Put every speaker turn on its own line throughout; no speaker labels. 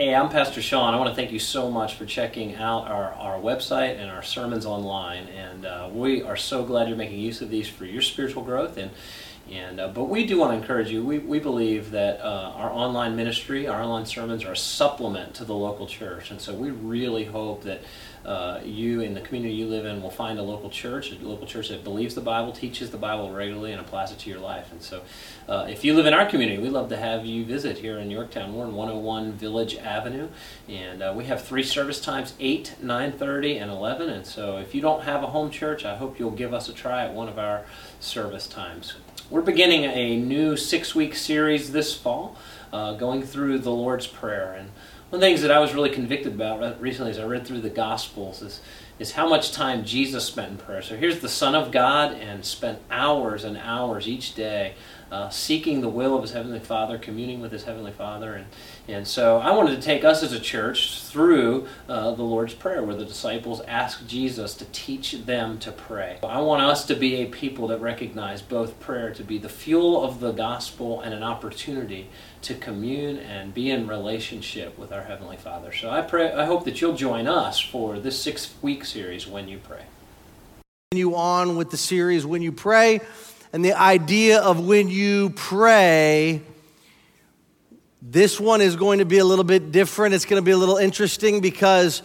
Hey, I'm Pastor Sean. I want to thank you so much for checking out our, our website and our sermons online. And uh, we are so glad you're making use of these for your spiritual growth. And, and uh, But we do want to encourage you. We, we believe that uh, our online ministry, our online sermons are a supplement to the local church. And so we really hope that uh, you in the community you live in will find a local church, a local church that believes the Bible, teaches the Bible regularly, and applies it to your life. And so, uh, if you live in our community, we'd love to have you visit here in Yorktown. We're in 101 Village Avenue, and uh, we have three service times: 8, 9:30, and 11. And so, if you don't have a home church, I hope you'll give us a try at one of our service times. We're beginning a new six-week series this fall, uh, going through the Lord's Prayer and one of the things that I was really convicted about recently as I read through the Gospels is, is how much time Jesus spent in prayer. So here's the Son of God and spent hours and hours each day uh, seeking the will of his Heavenly Father, communing with his Heavenly Father. And, and so I wanted to take us as a church through uh, the Lord's Prayer, where the disciples asked Jesus to teach them to pray. I want us to be a people that recognize both prayer to be the fuel of the gospel and an opportunity to commune and be in relationship with our Heavenly Father. So I pray I hope that you'll join us for this six week series when you pray.
You on with the series when you pray and the idea of when you pray. This one is going to be a little bit different. It's going to be a little interesting because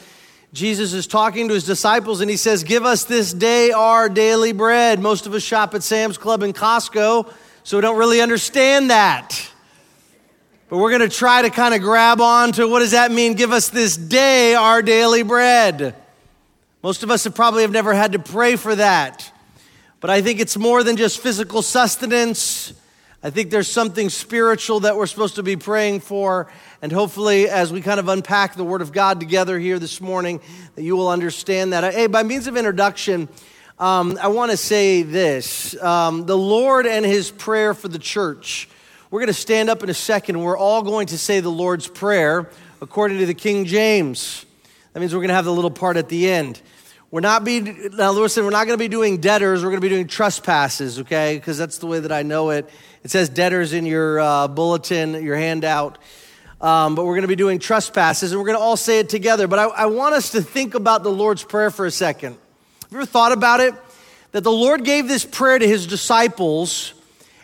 Jesus is talking to his disciples and he says, Give us this day our daily bread. Most of us shop at Sam's Club and Costco, so we don't really understand that. But we're going to try to kind of grab on to what does that mean? Give us this day our daily bread. Most of us have probably have never had to pray for that. But I think it's more than just physical sustenance. I think there's something spiritual that we're supposed to be praying for. And hopefully, as we kind of unpack the Word of God together here this morning, that you will understand that. Hey, by means of introduction, um, I want to say this um, the Lord and His prayer for the church. We're going to stand up in a second. We're all going to say the Lord's Prayer according to the King James. That means we're going to have the little part at the end. We're not be now listen, we're not going to be doing debtors, we're going to be doing trespasses, okay? Because that's the way that I know it. It says debtors in your uh, bulletin, your handout. Um, but we're going to be doing trespasses, and we're going to all say it together. But I, I want us to think about the Lord's Prayer for a second. Have you ever thought about it? That the Lord gave this prayer to his disciples,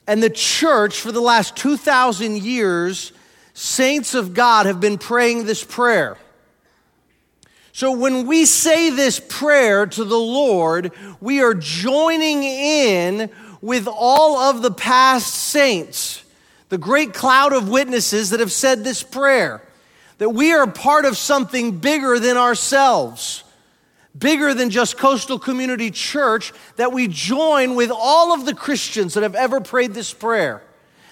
and the church for the last 2,000 years, saints of God have been praying this prayer. So when we say this prayer to the Lord, we are joining in with all of the past saints, the great cloud of witnesses that have said this prayer, that we are part of something bigger than ourselves, bigger than just Coastal Community Church, that we join with all of the Christians that have ever prayed this prayer.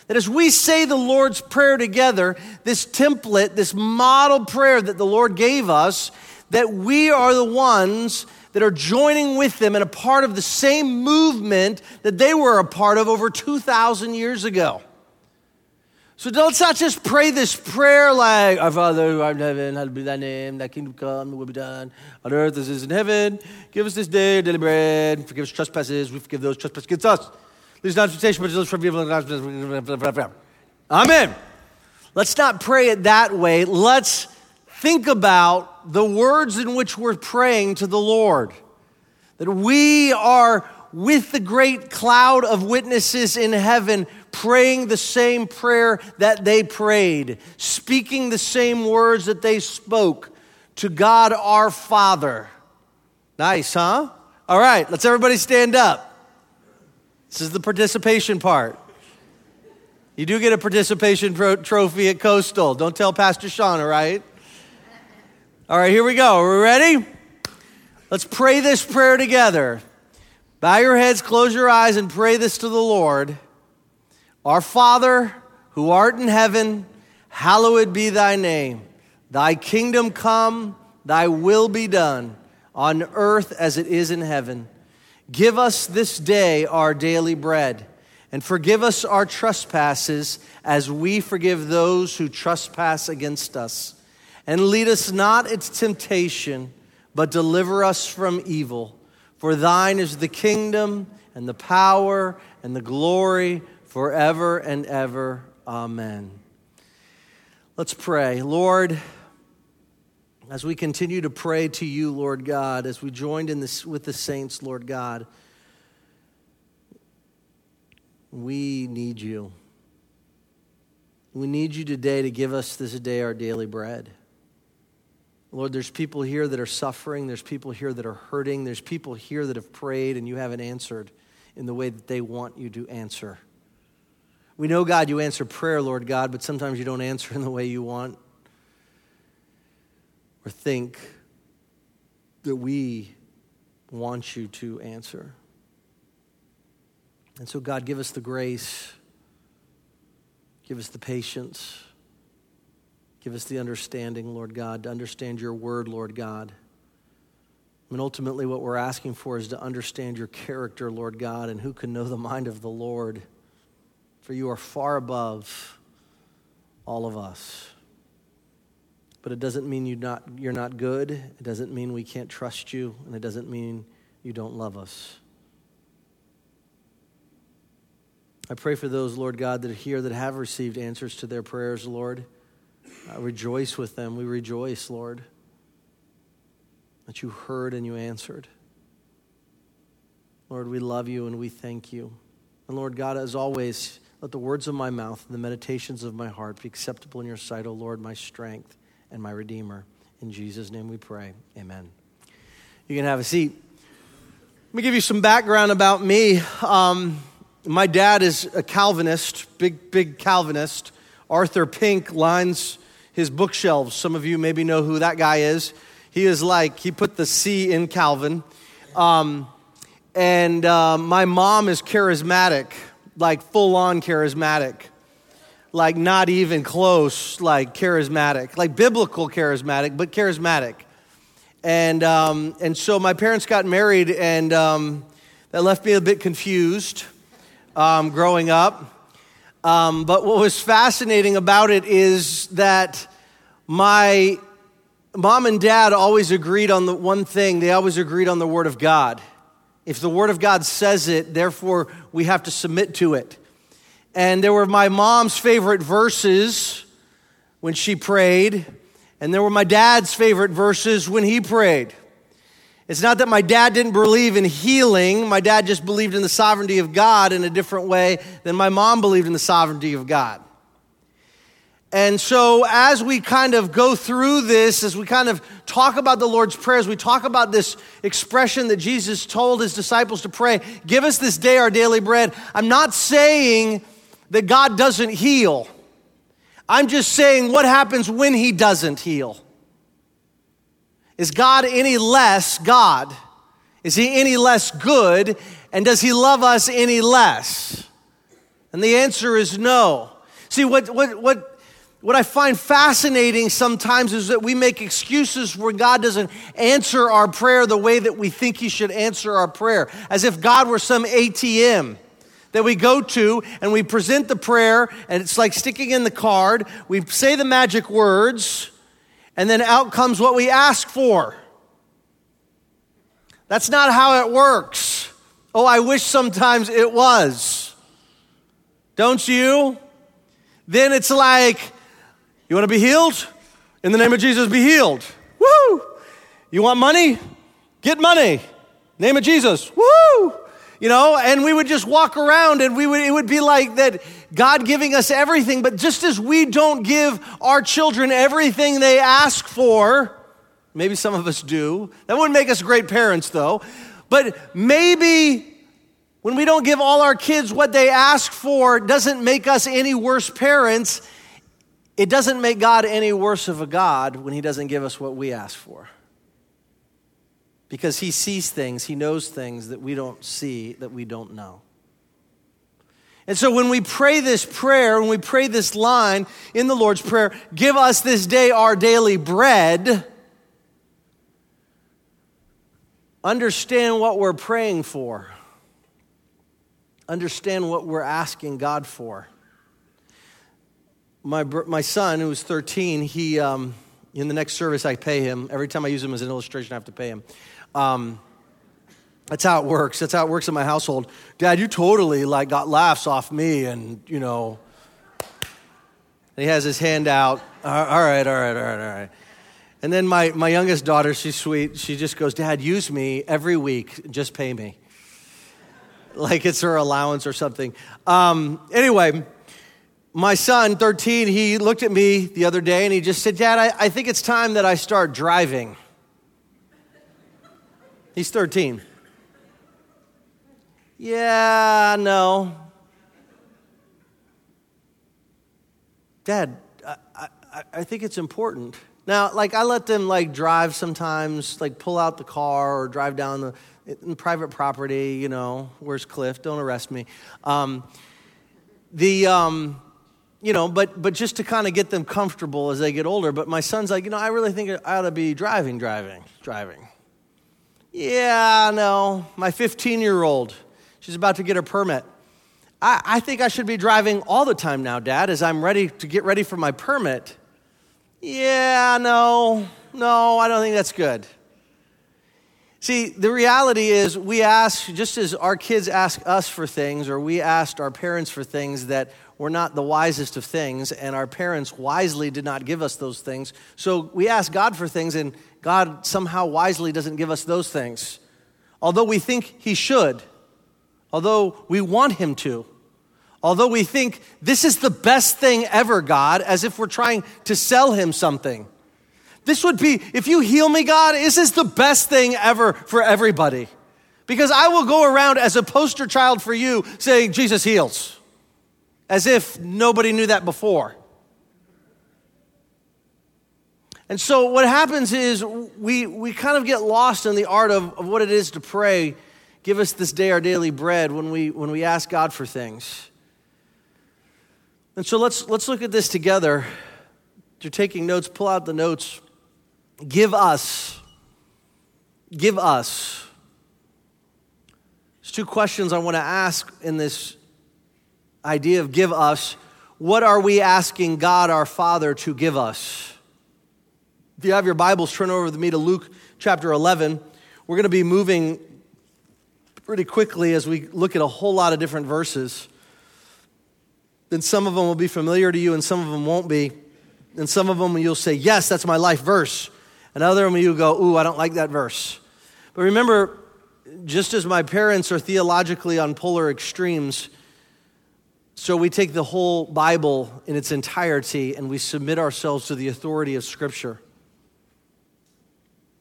That as we say the Lord's Prayer together, this template, this model prayer that the Lord gave us, that we are the ones that are joining with them and a part of the same movement that they were a part of over 2,000 years ago. So let's not just pray this prayer like, Our Father who art in heaven, hallowed be thy name, thy kingdom come, will be done on earth as it is in heaven. Give us this day our daily bread, forgive us trespasses, we forgive those trespasses against us. Lead us not temptation, but deliver us from evil. Amen. Let's not pray it that way. Let's think about the words in which we're praying to the Lord. That we are with the great cloud of witnesses in heaven praying the same prayer that they prayed, speaking the same words that they spoke to God our Father. Nice, huh? All right, let's everybody stand up. This is the participation part. You do get a participation tro- trophy at Coastal. Don't tell Pastor all right? All right, here we go. Are we ready? Let's pray this prayer together. Bow your heads, close your eyes, and pray this to the Lord. Our Father, who art in heaven, hallowed be thy name. Thy kingdom come, thy will be done, on earth as it is in heaven. Give us this day our daily bread, and forgive us our trespasses as we forgive those who trespass against us and lead us not into temptation, but deliver us from evil. For thine is the kingdom and the power and the glory forever and ever. Amen. Let's pray. Lord, as we continue to pray to you, Lord God, as we joined in this with the saints, Lord God, we need you. We need you today to give us this day our daily bread. Lord, there's people here that are suffering. There's people here that are hurting. There's people here that have prayed and you haven't answered in the way that they want you to answer. We know, God, you answer prayer, Lord God, but sometimes you don't answer in the way you want or think that we want you to answer. And so, God, give us the grace, give us the patience, give us the understanding, Lord God, to understand your word, Lord God. And ultimately, what we're asking for is to understand your character, Lord God, and who can know the mind of the Lord. For you are far above all of us. But it doesn't mean you not, you're not good. It doesn't mean we can't trust you. And it doesn't mean you don't love us. I pray for those, Lord God, that are here that have received answers to their prayers, Lord. I rejoice with them. We rejoice, Lord, that you heard and you answered. Lord, we love you and we thank you. And Lord God, as always, let the words of my mouth and the meditations of my heart be acceptable in your sight, O Lord, my strength and my Redeemer. In Jesus' name we pray. Amen. You can have a seat. Let me give you some background about me. Um, my dad is a Calvinist, big, big Calvinist. Arthur Pink lines his bookshelves. Some of you maybe know who that guy is. He is like, he put the C in Calvin. Um, and uh, my mom is charismatic, like full on charismatic like not even close, like charismatic, like biblical charismatic, but charismatic. And, um, and so my parents got married, and um, that left me a bit confused um, growing up. Um, but what was fascinating about it is that my mom and dad always agreed on the one thing they always agreed on the Word of God. If the Word of God says it, therefore we have to submit to it. And there were my mom's favorite verses when she prayed, and there were my dad's favorite verses when he prayed. It's not that my dad didn't believe in healing, my dad just believed in the sovereignty of God in a different way than my mom believed in the sovereignty of God. And so, as we kind of go through this, as we kind of talk about the Lord's prayers, we talk about this expression that Jesus told his disciples to pray Give us this day our daily bread. I'm not saying that God doesn't heal. I'm just saying what happens when He doesn't heal. Is God any less God? Is He any less good? And does He love us any less? And the answer is no. See, what, what, what, what I find fascinating sometimes is that we make excuses where God doesn't answer our prayer the way that we think He should answer our prayer, as if God were some ATM that we go to and we present the prayer, and it's like sticking in the card. We say the magic words, and then out comes what we ask for. That's not how it works. Oh, I wish sometimes it was. Don't you? Then it's like, you want to be healed? In the name of Jesus, be healed. Woo! You want money? Get money. Name of Jesus. Woo! you know, and we would just walk around and we would, it would be like that God giving us everything. But just as we don't give our children everything they ask for, maybe some of us do. That wouldn't make us great parents though. But maybe when we don't give all our kids what they ask for, doesn't make us any worse parents. It doesn't make God any worse of a God when He doesn't give us what we ask for because he sees things, he knows things that we don't see, that we don't know. And so when we pray this prayer, when we pray this line in the Lord's Prayer, give us this day our daily bread, understand what we're praying for, understand what we're asking God for. My, my son, who's 13, he, um, in the next service, I pay him. Every time I use him as an illustration, I have to pay him. Um, that's how it works. That's how it works in my household. Dad, you totally like got laughs off me, and you know. And he has his hand out. All right, all right, all right, all right. And then my, my youngest daughter, she's sweet. She just goes, Dad, use me every week. Just pay me. like it's her allowance or something. Um, anyway, my son, 13, he looked at me the other day and he just said, Dad, I, I think it's time that I start driving. He's 13. Yeah, no. Dad, I, I, I think it's important. Now, like I let them like drive sometimes, like pull out the car or drive down the private property. You know, where's Cliff? Don't arrest me. Um, the um, you know, but but just to kind of get them comfortable as they get older. But my son's like, you know, I really think I ought to be driving, driving, driving. Yeah, no, my 15 year old, she's about to get her permit. I, I think I should be driving all the time now, Dad, as I'm ready to get ready for my permit. Yeah, no, no, I don't think that's good. See, the reality is, we ask, just as our kids ask us for things, or we asked our parents for things that were not the wisest of things, and our parents wisely did not give us those things. So we ask God for things, and God somehow wisely doesn't give us those things. Although we think He should, although we want Him to. Although we think this is the best thing ever, God, as if we're trying to sell him something. This would be, if you heal me, God, this is the best thing ever for everybody. Because I will go around as a poster child for you saying, Jesus heals, as if nobody knew that before. And so what happens is we, we kind of get lost in the art of, of what it is to pray, give us this day our daily bread when we, when we ask God for things. And so let's, let's look at this together. If you're taking notes, pull out the notes. Give us. Give us. There's two questions I want to ask in this idea of give us. What are we asking God our Father to give us? If you have your Bibles, turn over with me to Luke chapter 11. We're going to be moving pretty quickly as we look at a whole lot of different verses then some of them will be familiar to you and some of them won't be. And some of them you'll say, Yes, that's my life verse. And other of them you'll go, Ooh, I don't like that verse. But remember, just as my parents are theologically on polar extremes, so we take the whole Bible in its entirety and we submit ourselves to the authority of Scripture.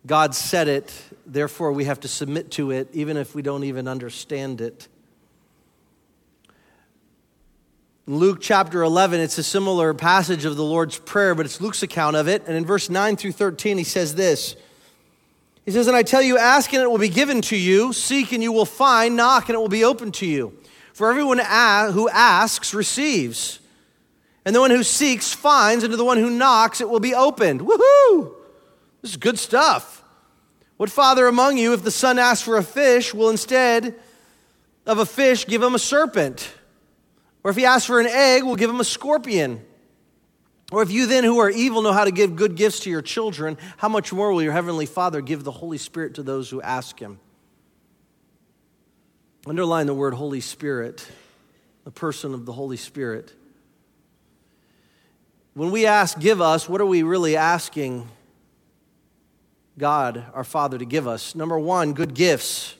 God said it, therefore we have to submit to it, even if we don't even understand it. Luke chapter 11, it's a similar passage of the Lord's Prayer, but it's Luke's account of it. And in verse 9 through 13, he says this He says, And I tell you, ask and it will be given to you, seek and you will find, knock and it will be opened to you. For everyone who asks receives, and the one who seeks finds, and to the one who knocks it will be opened. Woohoo! This is good stuff. What father among you, if the son asks for a fish, will instead of a fish give him a serpent? Or if he asks for an egg, we'll give him a scorpion. Or if you then, who are evil, know how to give good gifts to your children, how much more will your heavenly Father give the Holy Spirit to those who ask him? Underline the word Holy Spirit, the person of the Holy Spirit. When we ask, give us, what are we really asking God, our Father, to give us? Number one, good gifts.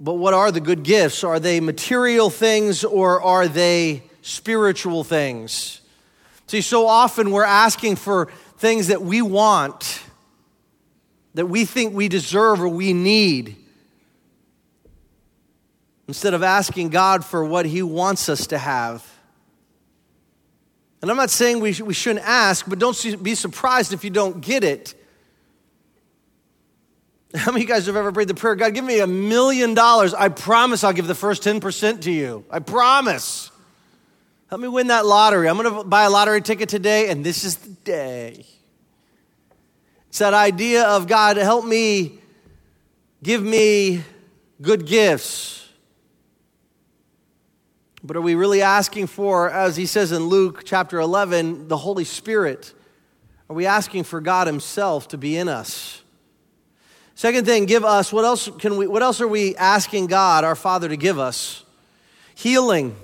But what are the good gifts? Are they material things or are they spiritual things? See, so often we're asking for things that we want, that we think we deserve or we need, instead of asking God for what He wants us to have. And I'm not saying we, we shouldn't ask, but don't be surprised if you don't get it. How many of you guys have ever prayed the prayer, God, give me a million dollars. I promise I'll give the first 10% to you. I promise. Help me win that lottery. I'm going to buy a lottery ticket today, and this is the day. It's that idea of God, to help me, give me good gifts. But are we really asking for, as he says in Luke chapter 11, the Holy Spirit? Are we asking for God Himself to be in us? Second thing, give us. What else can we what else are we asking God, our Father, to give us? Healing.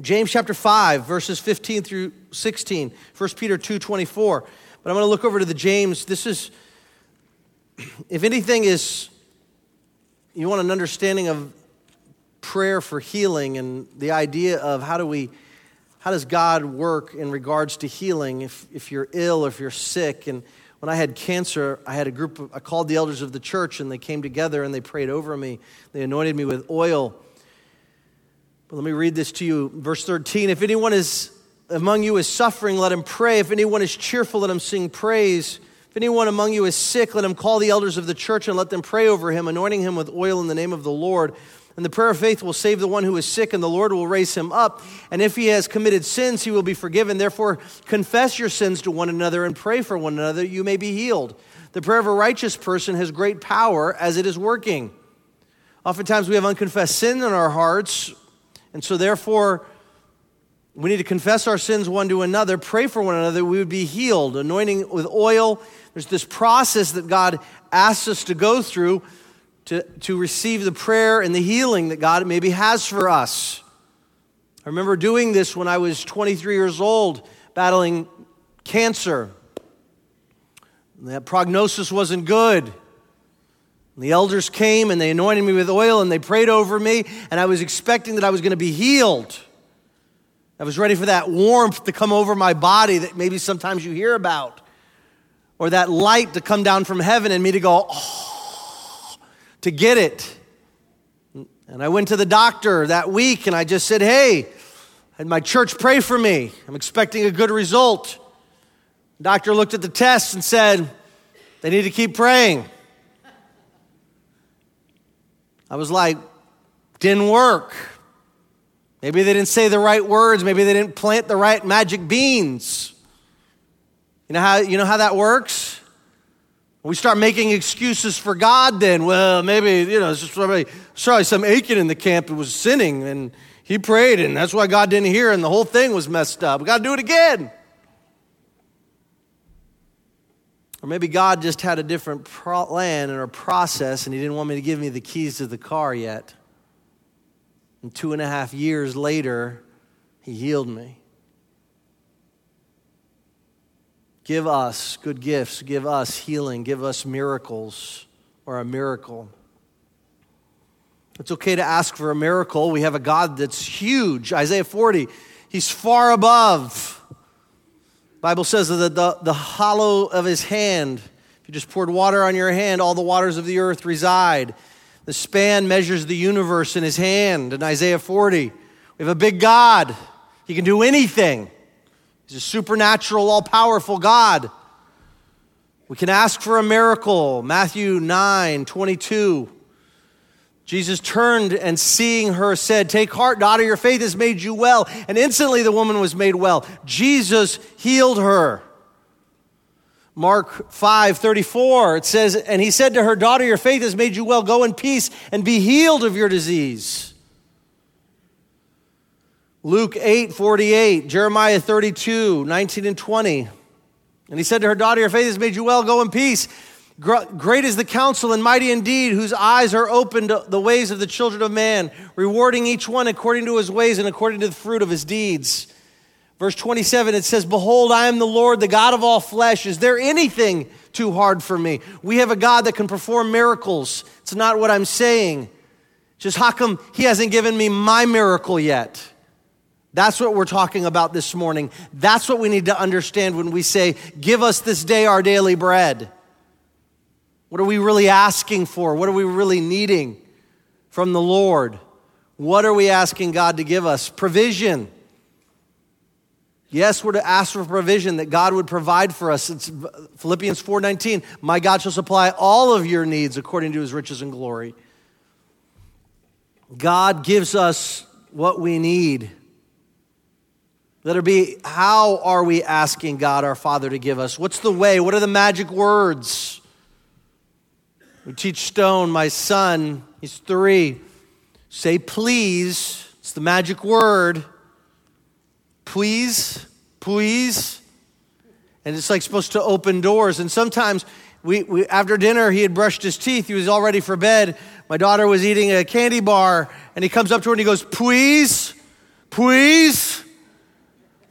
James chapter 5, verses 15 through 16, 1 Peter 2 24. But I'm going to look over to the James. This is, if anything, is you want an understanding of prayer for healing and the idea of how do we how does God work in regards to healing if, if you're ill or if you're sick and when I had cancer, I had a group of, I called the elders of the church and they came together and they prayed over me. They anointed me with oil. But let me read this to you. Verse 13 If anyone is among you is suffering, let him pray. If anyone is cheerful, let him sing praise. If anyone among you is sick, let him call the elders of the church and let them pray over him, anointing him with oil in the name of the Lord. And the prayer of faith will save the one who is sick, and the Lord will raise him up. And if he has committed sins, he will be forgiven. Therefore, confess your sins to one another and pray for one another, you may be healed. The prayer of a righteous person has great power as it is working. Oftentimes, we have unconfessed sin in our hearts, and so therefore, we need to confess our sins one to another, pray for one another, we would be healed. Anointing with oil, there's this process that God asks us to go through to, to receive the prayer and the healing that God maybe has for us. I remember doing this when I was 23 years old, battling cancer. That prognosis wasn't good. The elders came and they anointed me with oil and they prayed over me, and I was expecting that I was going to be healed. I was ready for that warmth to come over my body that maybe sometimes you hear about, or that light to come down from heaven and me to go, oh to get it. And I went to the doctor that week and I just said, Hey, had my church pray for me. I'm expecting a good result. The doctor looked at the tests and said, They need to keep praying. I was like, Didn't work. Maybe they didn't say the right words. Maybe they didn't plant the right magic beans. You know how, you know how that works? We start making excuses for God then. Well, maybe, you know, it's just probably, sorry, some Achan in the camp was sinning and he prayed and that's why God didn't hear and the whole thing was messed up. We got to do it again. Or maybe God just had a different plan or process and he didn't want me to give me the keys to the car yet. And two and a half years later, he healed me. Give us good gifts, give us healing, give us miracles or a miracle. It's okay to ask for a miracle. We have a God that's huge. Isaiah 40, he's far above. Bible says that the, the hollow of his hand, if you just poured water on your hand, all the waters of the earth reside. The span measures the universe in his hand in Isaiah 40. We have a big God. He can do anything. He's a supernatural, all powerful God. We can ask for a miracle. Matthew 9 22. Jesus turned and seeing her said, Take heart, daughter, your faith has made you well. And instantly the woman was made well. Jesus healed her. Mark 5 34, it says, And he said to her, Daughter, your faith has made you well. Go in peace and be healed of your disease. Luke 8, 48, Jeremiah 32, 19 and 20. And he said to her daughter, Your faith has made you well, go in peace. Great is the counsel and mighty indeed, whose eyes are opened to the ways of the children of man, rewarding each one according to his ways and according to the fruit of his deeds. Verse 27, it says, Behold, I am the Lord, the God of all flesh. Is there anything too hard for me? We have a God that can perform miracles. It's not what I'm saying. Just how come he hasn't given me my miracle yet? That's what we're talking about this morning. That's what we need to understand when we say, Give us this day our daily bread. What are we really asking for? What are we really needing from the Lord? What are we asking God to give us? Provision. Yes, we're to ask for provision that God would provide for us. It's Philippians 4:19, "My God shall supply all of your needs according to his riches and glory." God gives us what we need. Let it be how are we asking God our Father to give us? What's the way? What are the magic words? We teach Stone, my son, he's three. Say please. It's the magic word. Please, please. And it's like supposed to open doors. And sometimes we, we, after dinner, he had brushed his teeth. He was all ready for bed. My daughter was eating a candy bar, and he comes up to her and he goes, Please, please.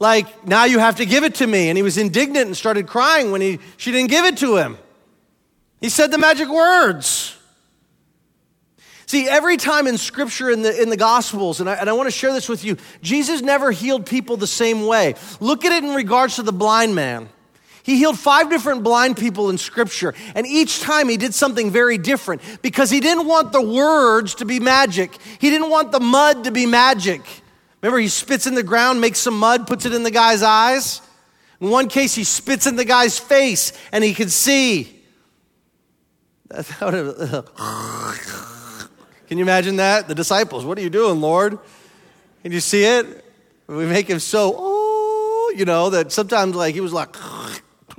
Like, now you have to give it to me. And he was indignant and started crying when he, she didn't give it to him. He said the magic words. See, every time in Scripture, in the, in the Gospels, and I, and I want to share this with you, Jesus never healed people the same way. Look at it in regards to the blind man. He healed five different blind people in Scripture, and each time he did something very different because he didn't want the words to be magic. He didn't want the mud to be magic. Remember, he spits in the ground, makes some mud, puts it in the guy's eyes. In one case, he spits in the guy's face, and he can see. Can you imagine that? The disciples, what are you doing, Lord? Can you see it? We make him so, oh, you know, that sometimes like he was like,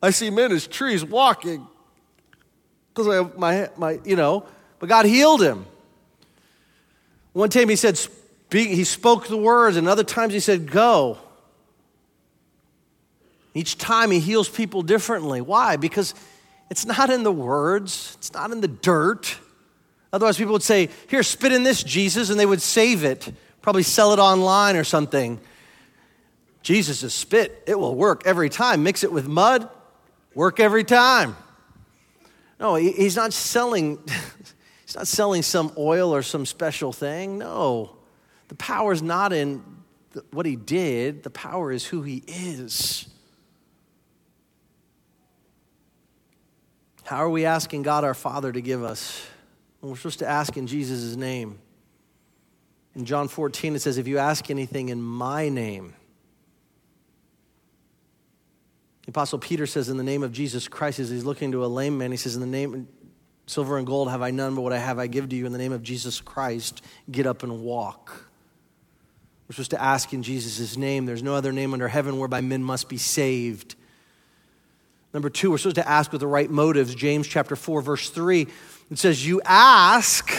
I see men as trees walking because my, my, you know, but God healed him. One time he said, speak, he spoke the words, and other times he said, go. Each time he heals people differently. Why? Because it's not in the words, it's not in the dirt. Otherwise, people would say, Here, spit in this, Jesus, and they would save it, probably sell it online or something. Jesus is spit, it will work every time. Mix it with mud, work every time. No, he's not selling. He's not selling some oil or some special thing. No. The power is not in what he did, the power is who he is. How are we asking God our Father to give us? we're supposed to ask in Jesus' name. In John 14, it says, If you ask anything in my name, the Apostle Peter says, In the name of Jesus Christ, as he's looking to a lame man, he says, In the name, silver and gold have I none, but what I have I give to you. In the name of Jesus Christ, get up and walk. We're supposed to ask in Jesus' name. There's no other name under heaven whereby men must be saved. Number two, we're supposed to ask with the right motives. James chapter 4, verse 3, it says, You ask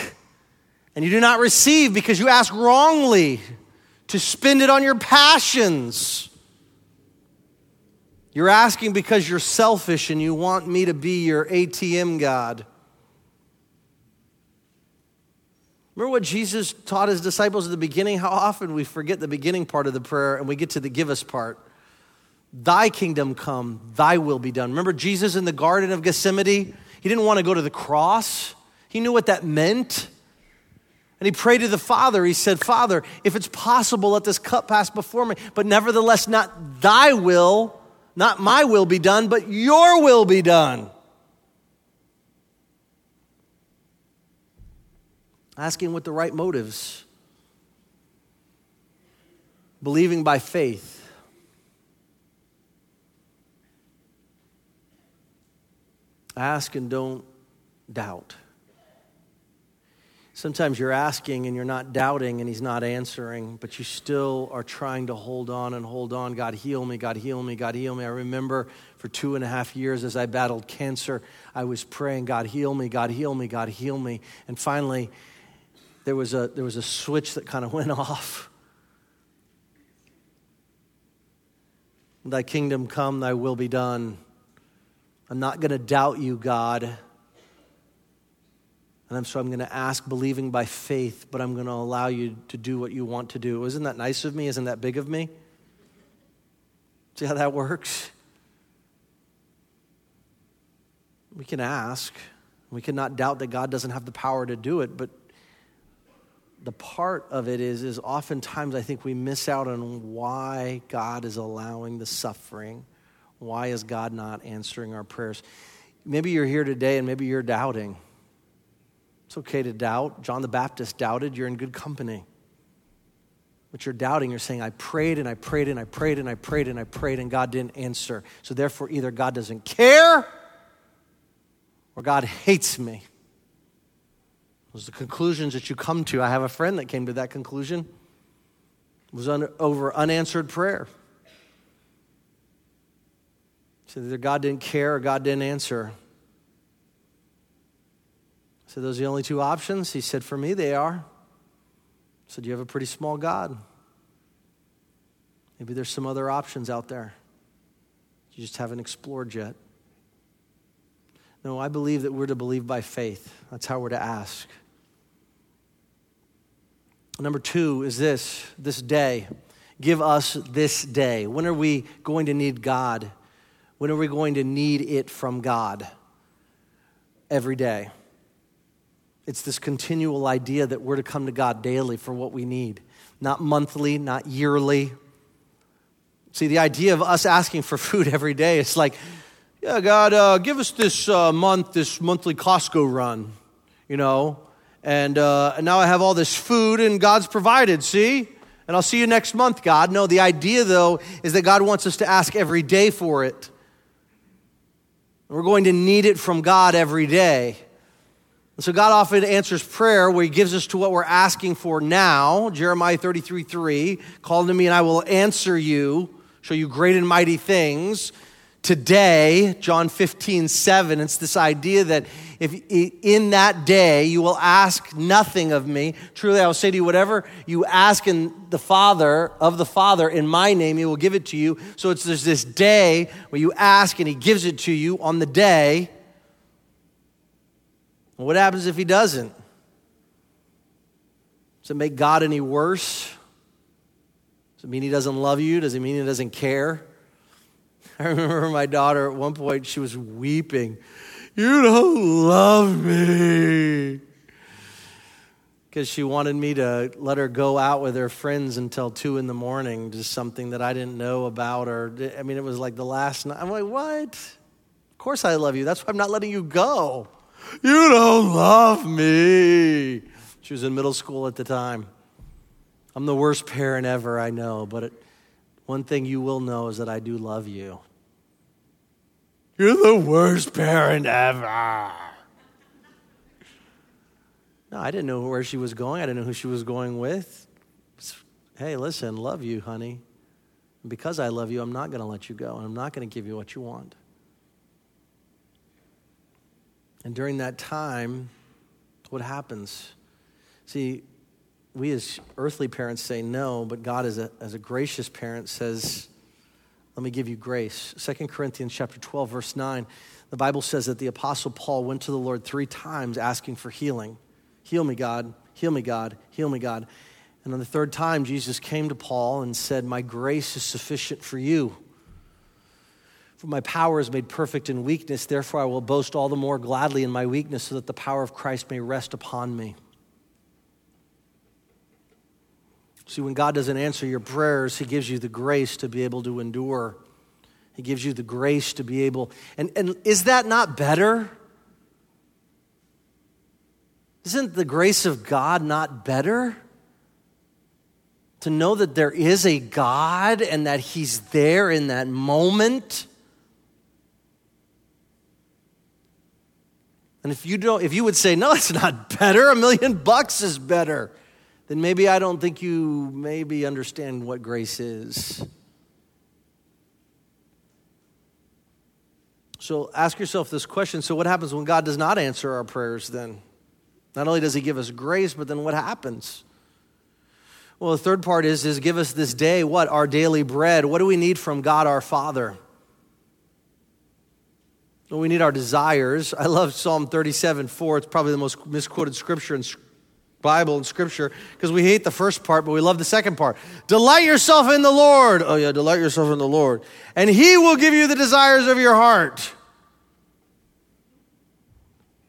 and you do not receive because you ask wrongly to spend it on your passions. You're asking because you're selfish and you want me to be your ATM God. Remember what Jesus taught his disciples at the beginning? How often we forget the beginning part of the prayer and we get to the give us part. Thy kingdom come, thy will be done. Remember Jesus in the Garden of Gethsemane? He didn't want to go to the cross, he knew what that meant. And he prayed to the Father. He said, Father, if it's possible, let this cup pass before me. But nevertheless, not thy will, not my will be done, but your will be done. Asking with the right motives, believing by faith. Ask and don't doubt. Sometimes you're asking and you're not doubting and he's not answering, but you still are trying to hold on and hold on. God, heal me, God, heal me, God, heal me. I remember for two and a half years as I battled cancer, I was praying, God, heal me, God, heal me, God, heal me. And finally, there was a, there was a switch that kind of went off. Thy kingdom come, thy will be done I'm not going to doubt you, God. And so I'm going to ask, believing by faith, but I'm going to allow you to do what you want to do. Isn't that nice of me? Isn't that big of me? See how that works? We can ask. We cannot doubt that God doesn't have the power to do it, but the part of it is, is oftentimes I think we miss out on why God is allowing the suffering why is God not answering our prayers? Maybe you're here today and maybe you're doubting. It's okay to doubt. John the Baptist doubted. You're in good company. But you're doubting. You're saying, I prayed and I prayed and I prayed and I prayed and I prayed and God didn't answer. So therefore, either God doesn't care or God hates me. Are the conclusions that you come to. I have a friend that came to that conclusion. It was un- over unanswered prayer. So either God didn't care or God didn't answer. So those are the only two options? He said, For me, they are. I said, You have a pretty small God. Maybe there's some other options out there. You just haven't explored yet. No, I believe that we're to believe by faith. That's how we're to ask. Number two is this this day. Give us this day. When are we going to need God? When are we going to need it from God? Every day. It's this continual idea that we're to come to God daily for what we need, not monthly, not yearly. See, the idea of us asking for food every day, it's like, yeah, God, uh, give us this uh, month, this monthly Costco run, you know, and, uh, now I have all this food and God's provided, see? And I'll see you next month, God. No, the idea, though, is that God wants us to ask every day for it. We're going to need it from God every day. And so God often answers prayer where He gives us to what we're asking for now. Jeremiah 33 3, call to me and I will answer you, show you great and mighty things. Today, John 15 7, it's this idea that if in that day you will ask nothing of me, truly I will say to you, whatever you ask in the Father, of the Father, in my name, He will give it to you. So it's there's this day where you ask and He gives it to you on the day. What happens if he doesn't? Does it make God any worse? Does it mean he doesn't love you? Does it mean he doesn't care? I remember my daughter at one point, she was weeping. You don't love me. Because she wanted me to let her go out with her friends until two in the morning, just something that I didn't know about. Or, I mean, it was like the last night. I'm like, what? Of course I love you. That's why I'm not letting you go. You don't love me. She was in middle school at the time. I'm the worst parent ever, I know, but it, one thing you will know is that I do love you. You're the worst parent ever. No, I didn't know where she was going. I didn't know who she was going with. Hey, listen, love you, honey. because I love you, I'm not going to let you go, and I'm not going to give you what you want. And during that time, what happens? See, we as earthly parents say no, but God, as a, as a gracious parent, says, Let me give you grace. 2 Corinthians chapter 12, verse 9, the Bible says that the Apostle Paul went to the Lord three times asking for healing. Heal me, God. Heal me, God. Heal me, God. And on the third time, Jesus came to Paul and said, My grace is sufficient for you. For my power is made perfect in weakness, therefore I will boast all the more gladly in my weakness, so that the power of Christ may rest upon me. See, when God doesn't answer your prayers, He gives you the grace to be able to endure. He gives you the grace to be able. And, and is that not better? Isn't the grace of God not better? To know that there is a God and that He's there in that moment. And if you don't, if you would say, no, it's not better, a million bucks is better, then maybe I don't think you maybe understand what grace is. So ask yourself this question. So what happens when God does not answer our prayers then? Not only does he give us grace, but then what happens? Well, the third part is, is give us this day what? Our daily bread. What do we need from God our Father? Well, we need our desires. I love Psalm 37 4. It's probably the most misquoted scripture in Bible and scripture because we hate the first part, but we love the second part. Delight yourself in the Lord. Oh, yeah, delight yourself in the Lord. And He will give you the desires of your heart.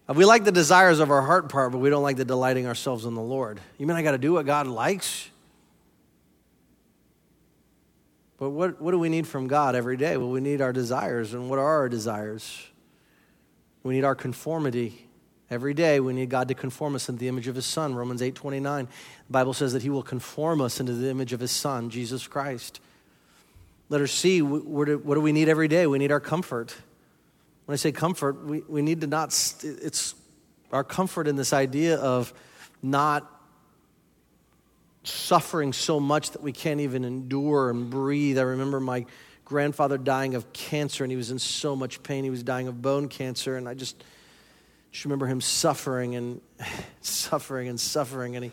We like the desires of our heart part, but we don't like the delighting ourselves in the Lord. You mean I got to do what God likes? But what, what do we need from God every day? Well, we need our desires. And what are our desires? We need our conformity. Every day we need God to conform us into the image of his son. Romans 8:29. The Bible says that he will conform us into the image of his son, Jesus Christ. Let us see what do, what do we need every day? We need our comfort. When I say comfort, we, we need to not, it's our comfort in this idea of not suffering so much that we can't even endure and breathe. I remember my grandfather dying of cancer, and he was in so much pain. He was dying of bone cancer, and I just, just remember him suffering and suffering and suffering. And he,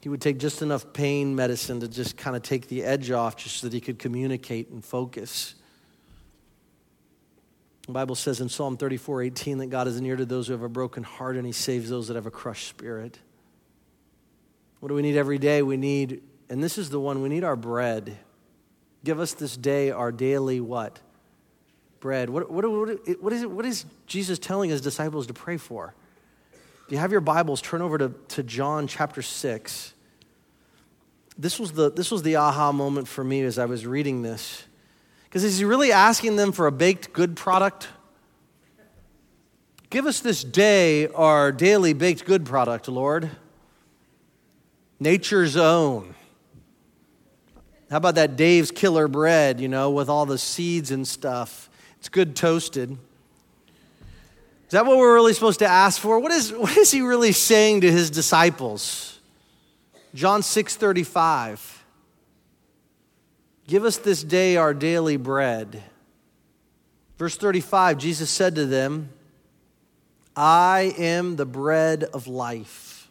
he would take just enough pain medicine to just kind of take the edge off just so that he could communicate and focus. The Bible says in Psalm 34 18 that God is near to those who have a broken heart and he saves those that have a crushed spirit. What do we need every day? We need, and this is the one, we need our bread. Give us this day our daily what? Bread. What, what, what, what, is, it, what is Jesus telling his disciples to pray for? If you have your Bibles, turn over to, to John chapter 6. This was, the, this was the aha moment for me as I was reading this. Because is he really asking them for a baked good product? Give us this day our daily baked good product, Lord. Nature's own. How about that Dave's Killer Bread, you know, with all the seeds and stuff? It's good toasted. Is that what we're really supposed to ask for? What is, what is he really saying to his disciples? John 6 35. Give us this day our daily bread. Verse 35, Jesus said to them, I am the bread of life.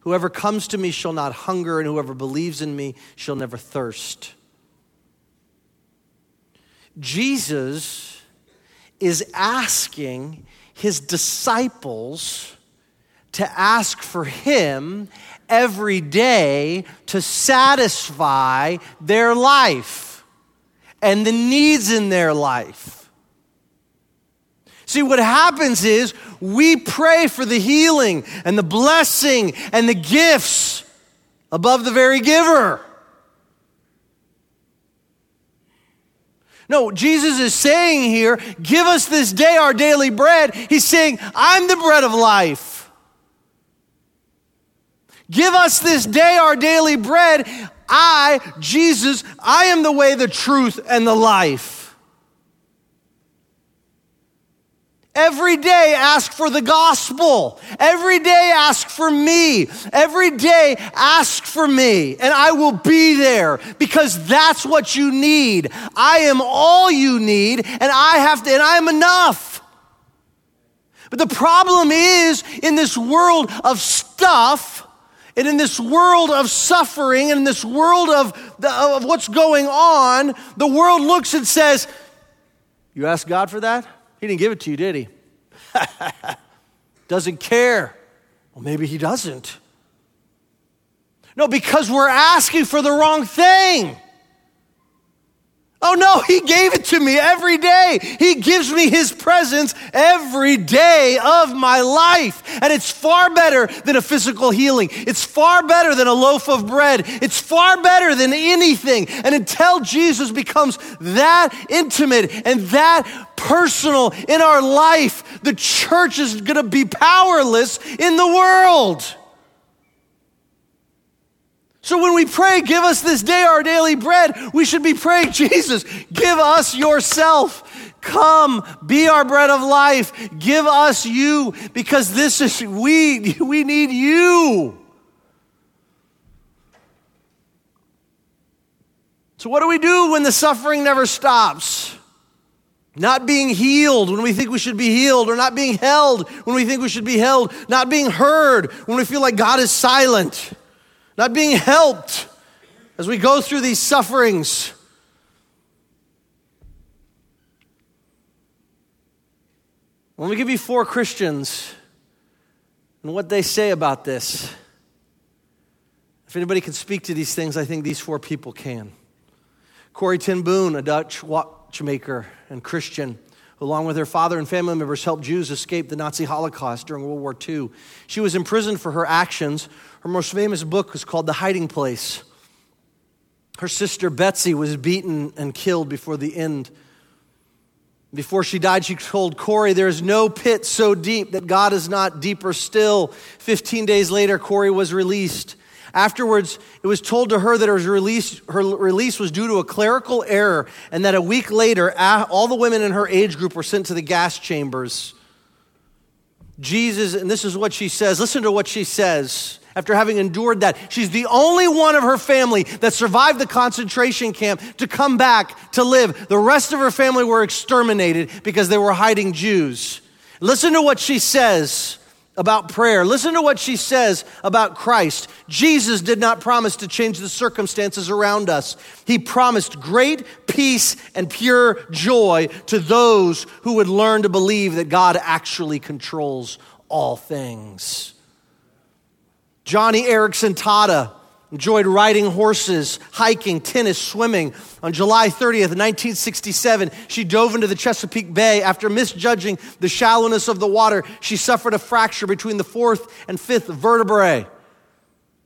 Whoever comes to me shall not hunger, and whoever believes in me shall never thirst. Jesus is asking his disciples to ask for him every day to satisfy their life and the needs in their life. See, what happens is we pray for the healing and the blessing and the gifts above the very giver. No, Jesus is saying here, give us this day our daily bread. He's saying, I'm the bread of life. Give us this day our daily bread. I, Jesus, I am the way, the truth, and the life. Every day, ask for the gospel. Every day, ask for me. Every day, ask for me, and I will be there because that's what you need. I am all you need, and I have to, and I am enough. But the problem is in this world of stuff, and in this world of suffering, and in this world of, the, of what's going on, the world looks and says, You ask God for that? He didn't give it to you, did he? doesn't care. Well, maybe he doesn't. No, because we're asking for the wrong thing. Oh no, he gave it to me every day. He gives me his presence every day of my life. And it's far better than a physical healing. It's far better than a loaf of bread. It's far better than anything. And until Jesus becomes that intimate and that personal in our life, the church is going to be powerless in the world. So when we pray, give us this day our daily bread, we should be praying, Jesus, give us yourself. Come, be our bread of life. Give us you because this is, we, we need you. So, what do we do when the suffering never stops? Not being healed when we think we should be healed, or not being held when we think we should be held, not being heard when we feel like God is silent not being helped as we go through these sufferings. Let me give you four Christians and what they say about this. If anybody can speak to these things, I think these four people can. Corrie ten a Dutch watchmaker and Christian, who, along with her father and family members, helped Jews escape the Nazi Holocaust during World War II. She was imprisoned for her actions. Her most famous book was called The Hiding Place. Her sister Betsy was beaten and killed before the end. Before she died, she told Corrie, There is no pit so deep that God is not deeper still. Fifteen days later, Corrie was released. Afterwards, it was told to her that her release, her release was due to a clerical error, and that a week later, all the women in her age group were sent to the gas chambers. Jesus, and this is what she says listen to what she says after having endured that. She's the only one of her family that survived the concentration camp to come back to live. The rest of her family were exterminated because they were hiding Jews. Listen to what she says about prayer. Listen to what she says about Christ. Jesus did not promise to change the circumstances around us. He promised great peace and pure joy to those who would learn to believe that God actually controls all things. Joni Eareckson Tada enjoyed riding horses, hiking, tennis, swimming. On July 30th, 1967, she dove into the Chesapeake Bay. After misjudging the shallowness of the water, she suffered a fracture between the fourth and fifth vertebrae.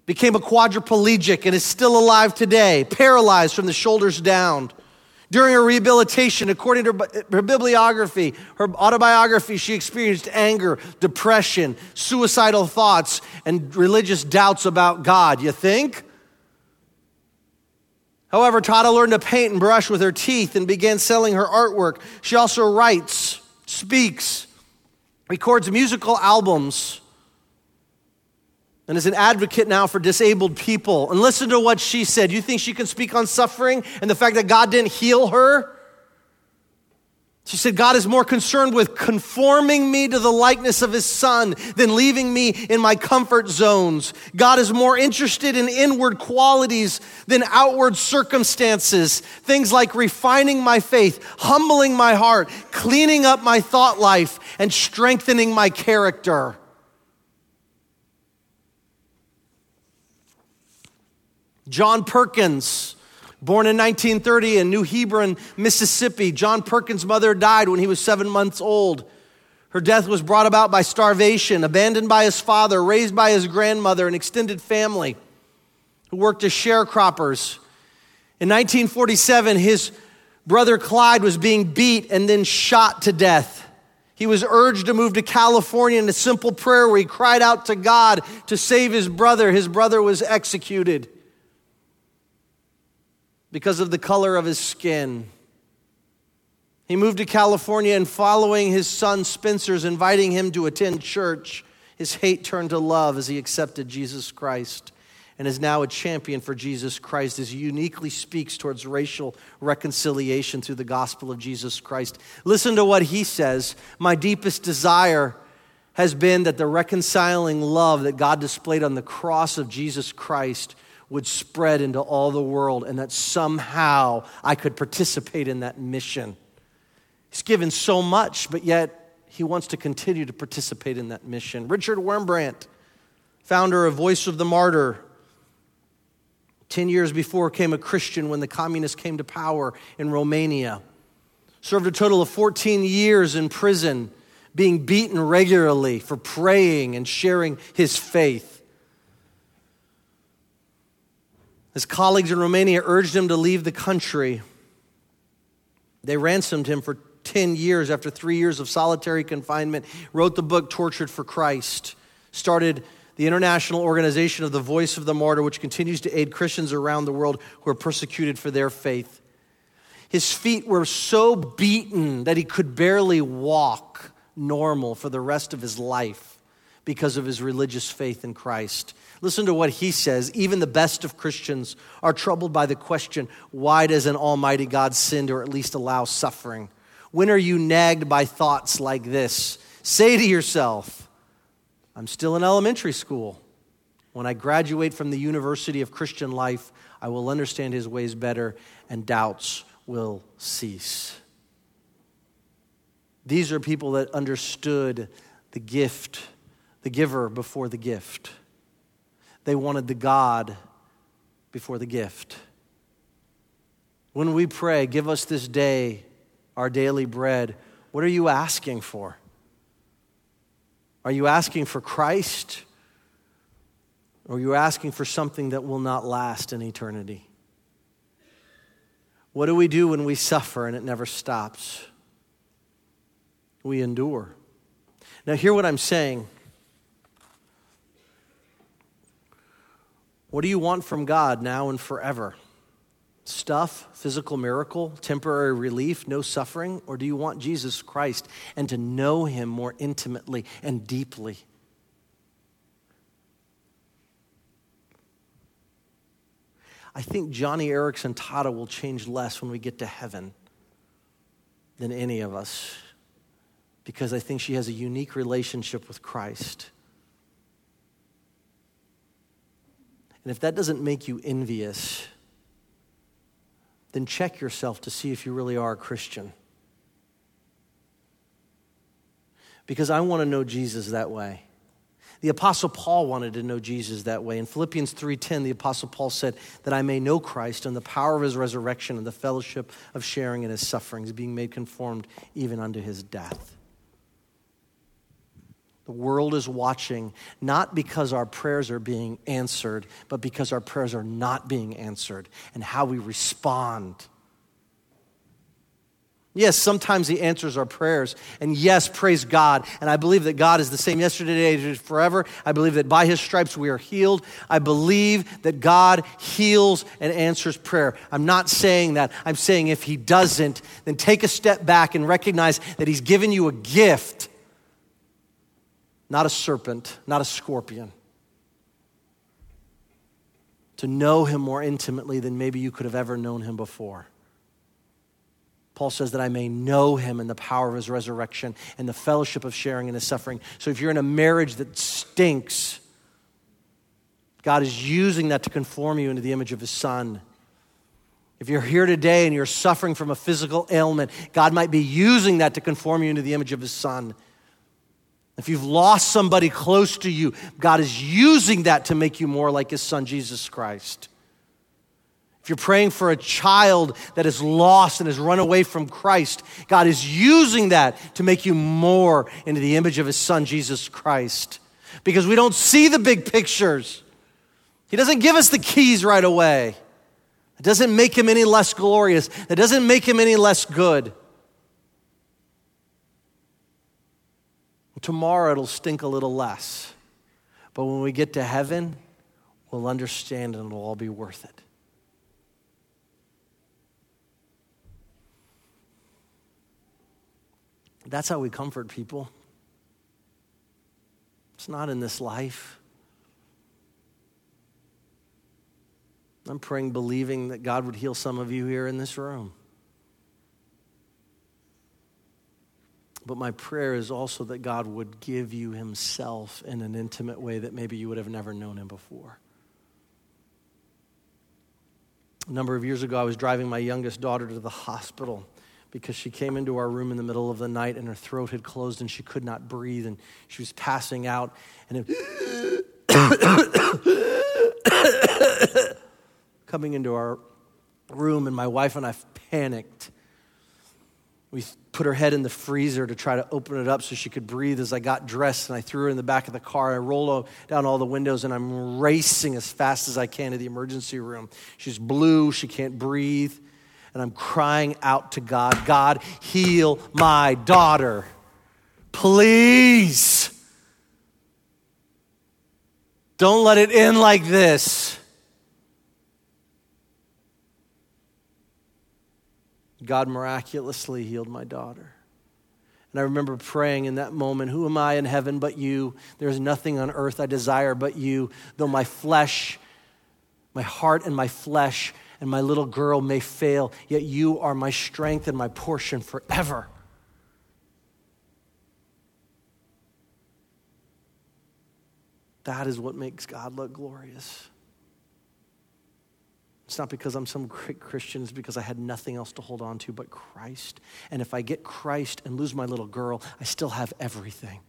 Became a quadriplegic and is still alive today, paralyzed from the shoulders down. During her rehabilitation, according to her bibliography, her autobiography, she experienced anger, depression, suicidal thoughts, and religious doubts about God. You think? However, Tada learned to paint and brush with her teeth and began selling her artwork. She also writes, speaks, records musical albums and is an advocate now for disabled people. And listen to what she said. You think she can speak on suffering and the fact that God didn't heal her? She said, God is more concerned with conforming me to the likeness of his son than leaving me in my comfort zones. God is more interested in inward qualities than outward circumstances. Things like refining my faith, humbling my heart, cleaning up my thought life, and strengthening my character. John Perkins, born in 1930 in New Hebron, Mississippi. John Perkins' mother died when he was seven months old. Her death was brought about by starvation, abandoned by his father, raised by his grandmother, and extended family who worked as sharecroppers. In 1947, his brother Clyde was being beat and then shot to death. He was urged to move to California in a simple prayer where he cried out to God to save his brother. His brother was executed because of the color of his skin. He moved to California and following his son Spencer's inviting him to attend church, his hate turned to love as he accepted Jesus Christ and is now a champion for Jesus Christ as he uniquely speaks towards racial reconciliation through the gospel of Jesus Christ. Listen to what he says. My deepest desire has been that the reconciling love that God displayed on the cross of Jesus Christ would spread into all the world and that somehow I could participate in that mission. He's given so much, but yet he wants to continue to participate in that mission. Richard Wurmbrand, founder of Voice of the Martyr, 10 years before came a Christian when the communists came to power in Romania. Served a total of 14 years in prison, being beaten regularly for praying and sharing his faith. His colleagues in Romania urged him to leave the country. They ransomed him for 10 years after three years of solitary confinement, wrote the book Tortured for Christ, started the international organization of the Voice of the Martyr, which continues to aid Christians around the world who are persecuted for their faith. His feet were so beaten that he could barely walk normal for the rest of his life because of his religious faith in Christ. Listen to what he says. Even the best of Christians are troubled by the question why does an almighty God sin or at least allow suffering? When are you nagged by thoughts like this? Say to yourself, I'm still in elementary school. When I graduate from the University of Christian Life, I will understand his ways better and doubts will cease. These are people that understood the gift, the giver before the gift. They wanted the God before the gift. When we pray, give us this day our daily bread, what are you asking for? Are you asking for Christ? Or are you asking for something that will not last in eternity? What do we do when we suffer and it never stops? We endure. Now, hear what I'm saying. What do you want from God now and forever? Stuff, physical miracle, temporary relief, no suffering? Or do you want Jesus Christ and to know him more intimately and deeply? I think Joni Eareckson Tada will change less when we get to heaven than any of us because I think she has a unique relationship with Christ. And if that doesn't make you envious, then check yourself to see if you really are a Christian. Because I want to know Jesus that way. The apostle Paul wanted to know Jesus that way. In Philippians 3:10, the apostle Paul said that I may know Christ and the power of his resurrection and the fellowship of sharing in his sufferings, being made conformed even unto his death. The world is watching, not because our prayers are being answered, but because our prayers are not being answered and how we respond. Yes, sometimes He answers our prayers. And yes, praise God. And I believe that God is the same yesterday, today, forever. I believe that by His stripes we are healed. I believe that God heals and answers prayer. I'm not saying that. I'm saying if He doesn't, then take a step back and recognize that He's given you a gift not a serpent, not a scorpion. To know him more intimately than maybe you could have ever known him before. Paul says that I may know him in the power of his resurrection and the fellowship of sharing in his suffering. So if you're in a marriage that stinks, God is using that to conform you into the image of his son. If you're here today and you're suffering from a physical ailment, God might be using that to conform you into the image of his son. If you've lost somebody close to you, God is using that to make you more like His Son, Jesus Christ. If you're praying for a child that is lost and has run away from Christ, God is using that to make you more into the image of His Son, Jesus Christ. Because we don't see the big pictures. He doesn't give us the keys right away. It doesn't make Him any less glorious, it doesn't make Him any less good. Tomorrow it'll stink a little less. But when we get to heaven, we'll understand and it'll all be worth it. That's how we comfort people. It's not in this life. I'm praying, believing that God would heal some of you here in this room. But my prayer is also that God would give you Himself in an intimate way that maybe you would have never known Him before. A number of years ago, I was driving my youngest daughter to the hospital because she came into our room in the middle of the night and her throat had closed and she could not breathe and she was passing out and coming into our room and my wife and I panicked we put her head in the freezer to try to open it up so she could breathe as I got dressed, and I threw her in the back of the car. I roll down all the windows, and I'm racing as fast as I can to the emergency room. She's blue, she can't breathe, and I'm crying out to God God, heal my daughter. Please. Don't let it end like this. God miraculously healed my daughter. And I remember praying in that moment, Who am I in heaven but you? There's nothing on earth I desire but you. Though my flesh, my heart, and my flesh and my little girl may fail, yet you are my strength and my portion forever. That is what makes God look glorious. It's not because I'm some great Christian, it's because I had nothing else to hold on to but Christ. And if I get Christ and lose my little girl, I still have everything.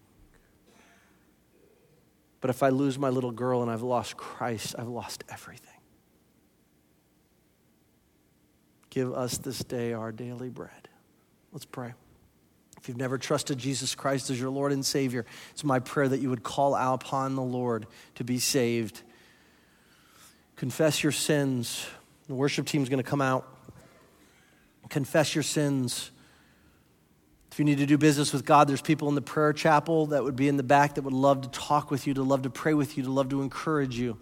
But if I lose my little girl and I've lost Christ, I've lost everything. Give us this day our daily bread. Let's pray. If you've never trusted Jesus Christ as your Lord and Savior, it's my prayer that you would call out upon the Lord to be saved Confess your sins. The worship team is going to come out. Confess your sins. If you need to do business with God, there's people in the prayer chapel that would be in the back that would love to talk with you, to love to pray with you, to love to encourage you.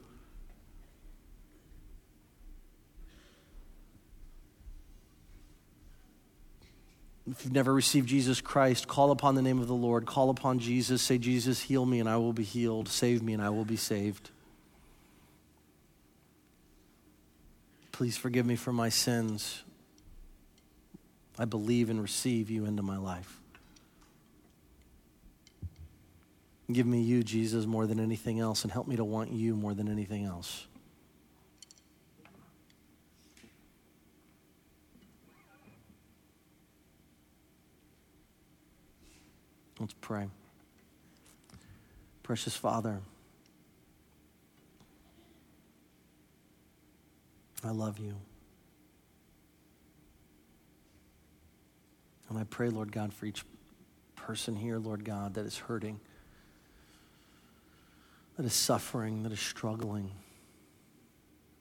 If you've never received Jesus Christ, call upon the name of the Lord. Call upon Jesus. Say, Jesus, heal me and I will be healed. Save me and I will be saved. Please forgive me for my sins. I believe and receive you into my life. Give me you, Jesus, more than anything else, and help me to want you more than anything else. Let's pray. Precious Father, I love you. And I pray, Lord God, for each person here, Lord God, that is hurting, that is suffering, that is struggling,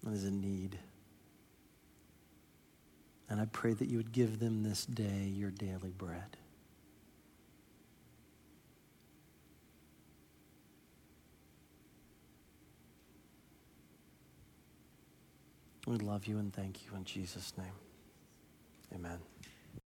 that is in need. And I pray that you would give them this day your daily bread. We love you and thank you in Jesus' name. Amen.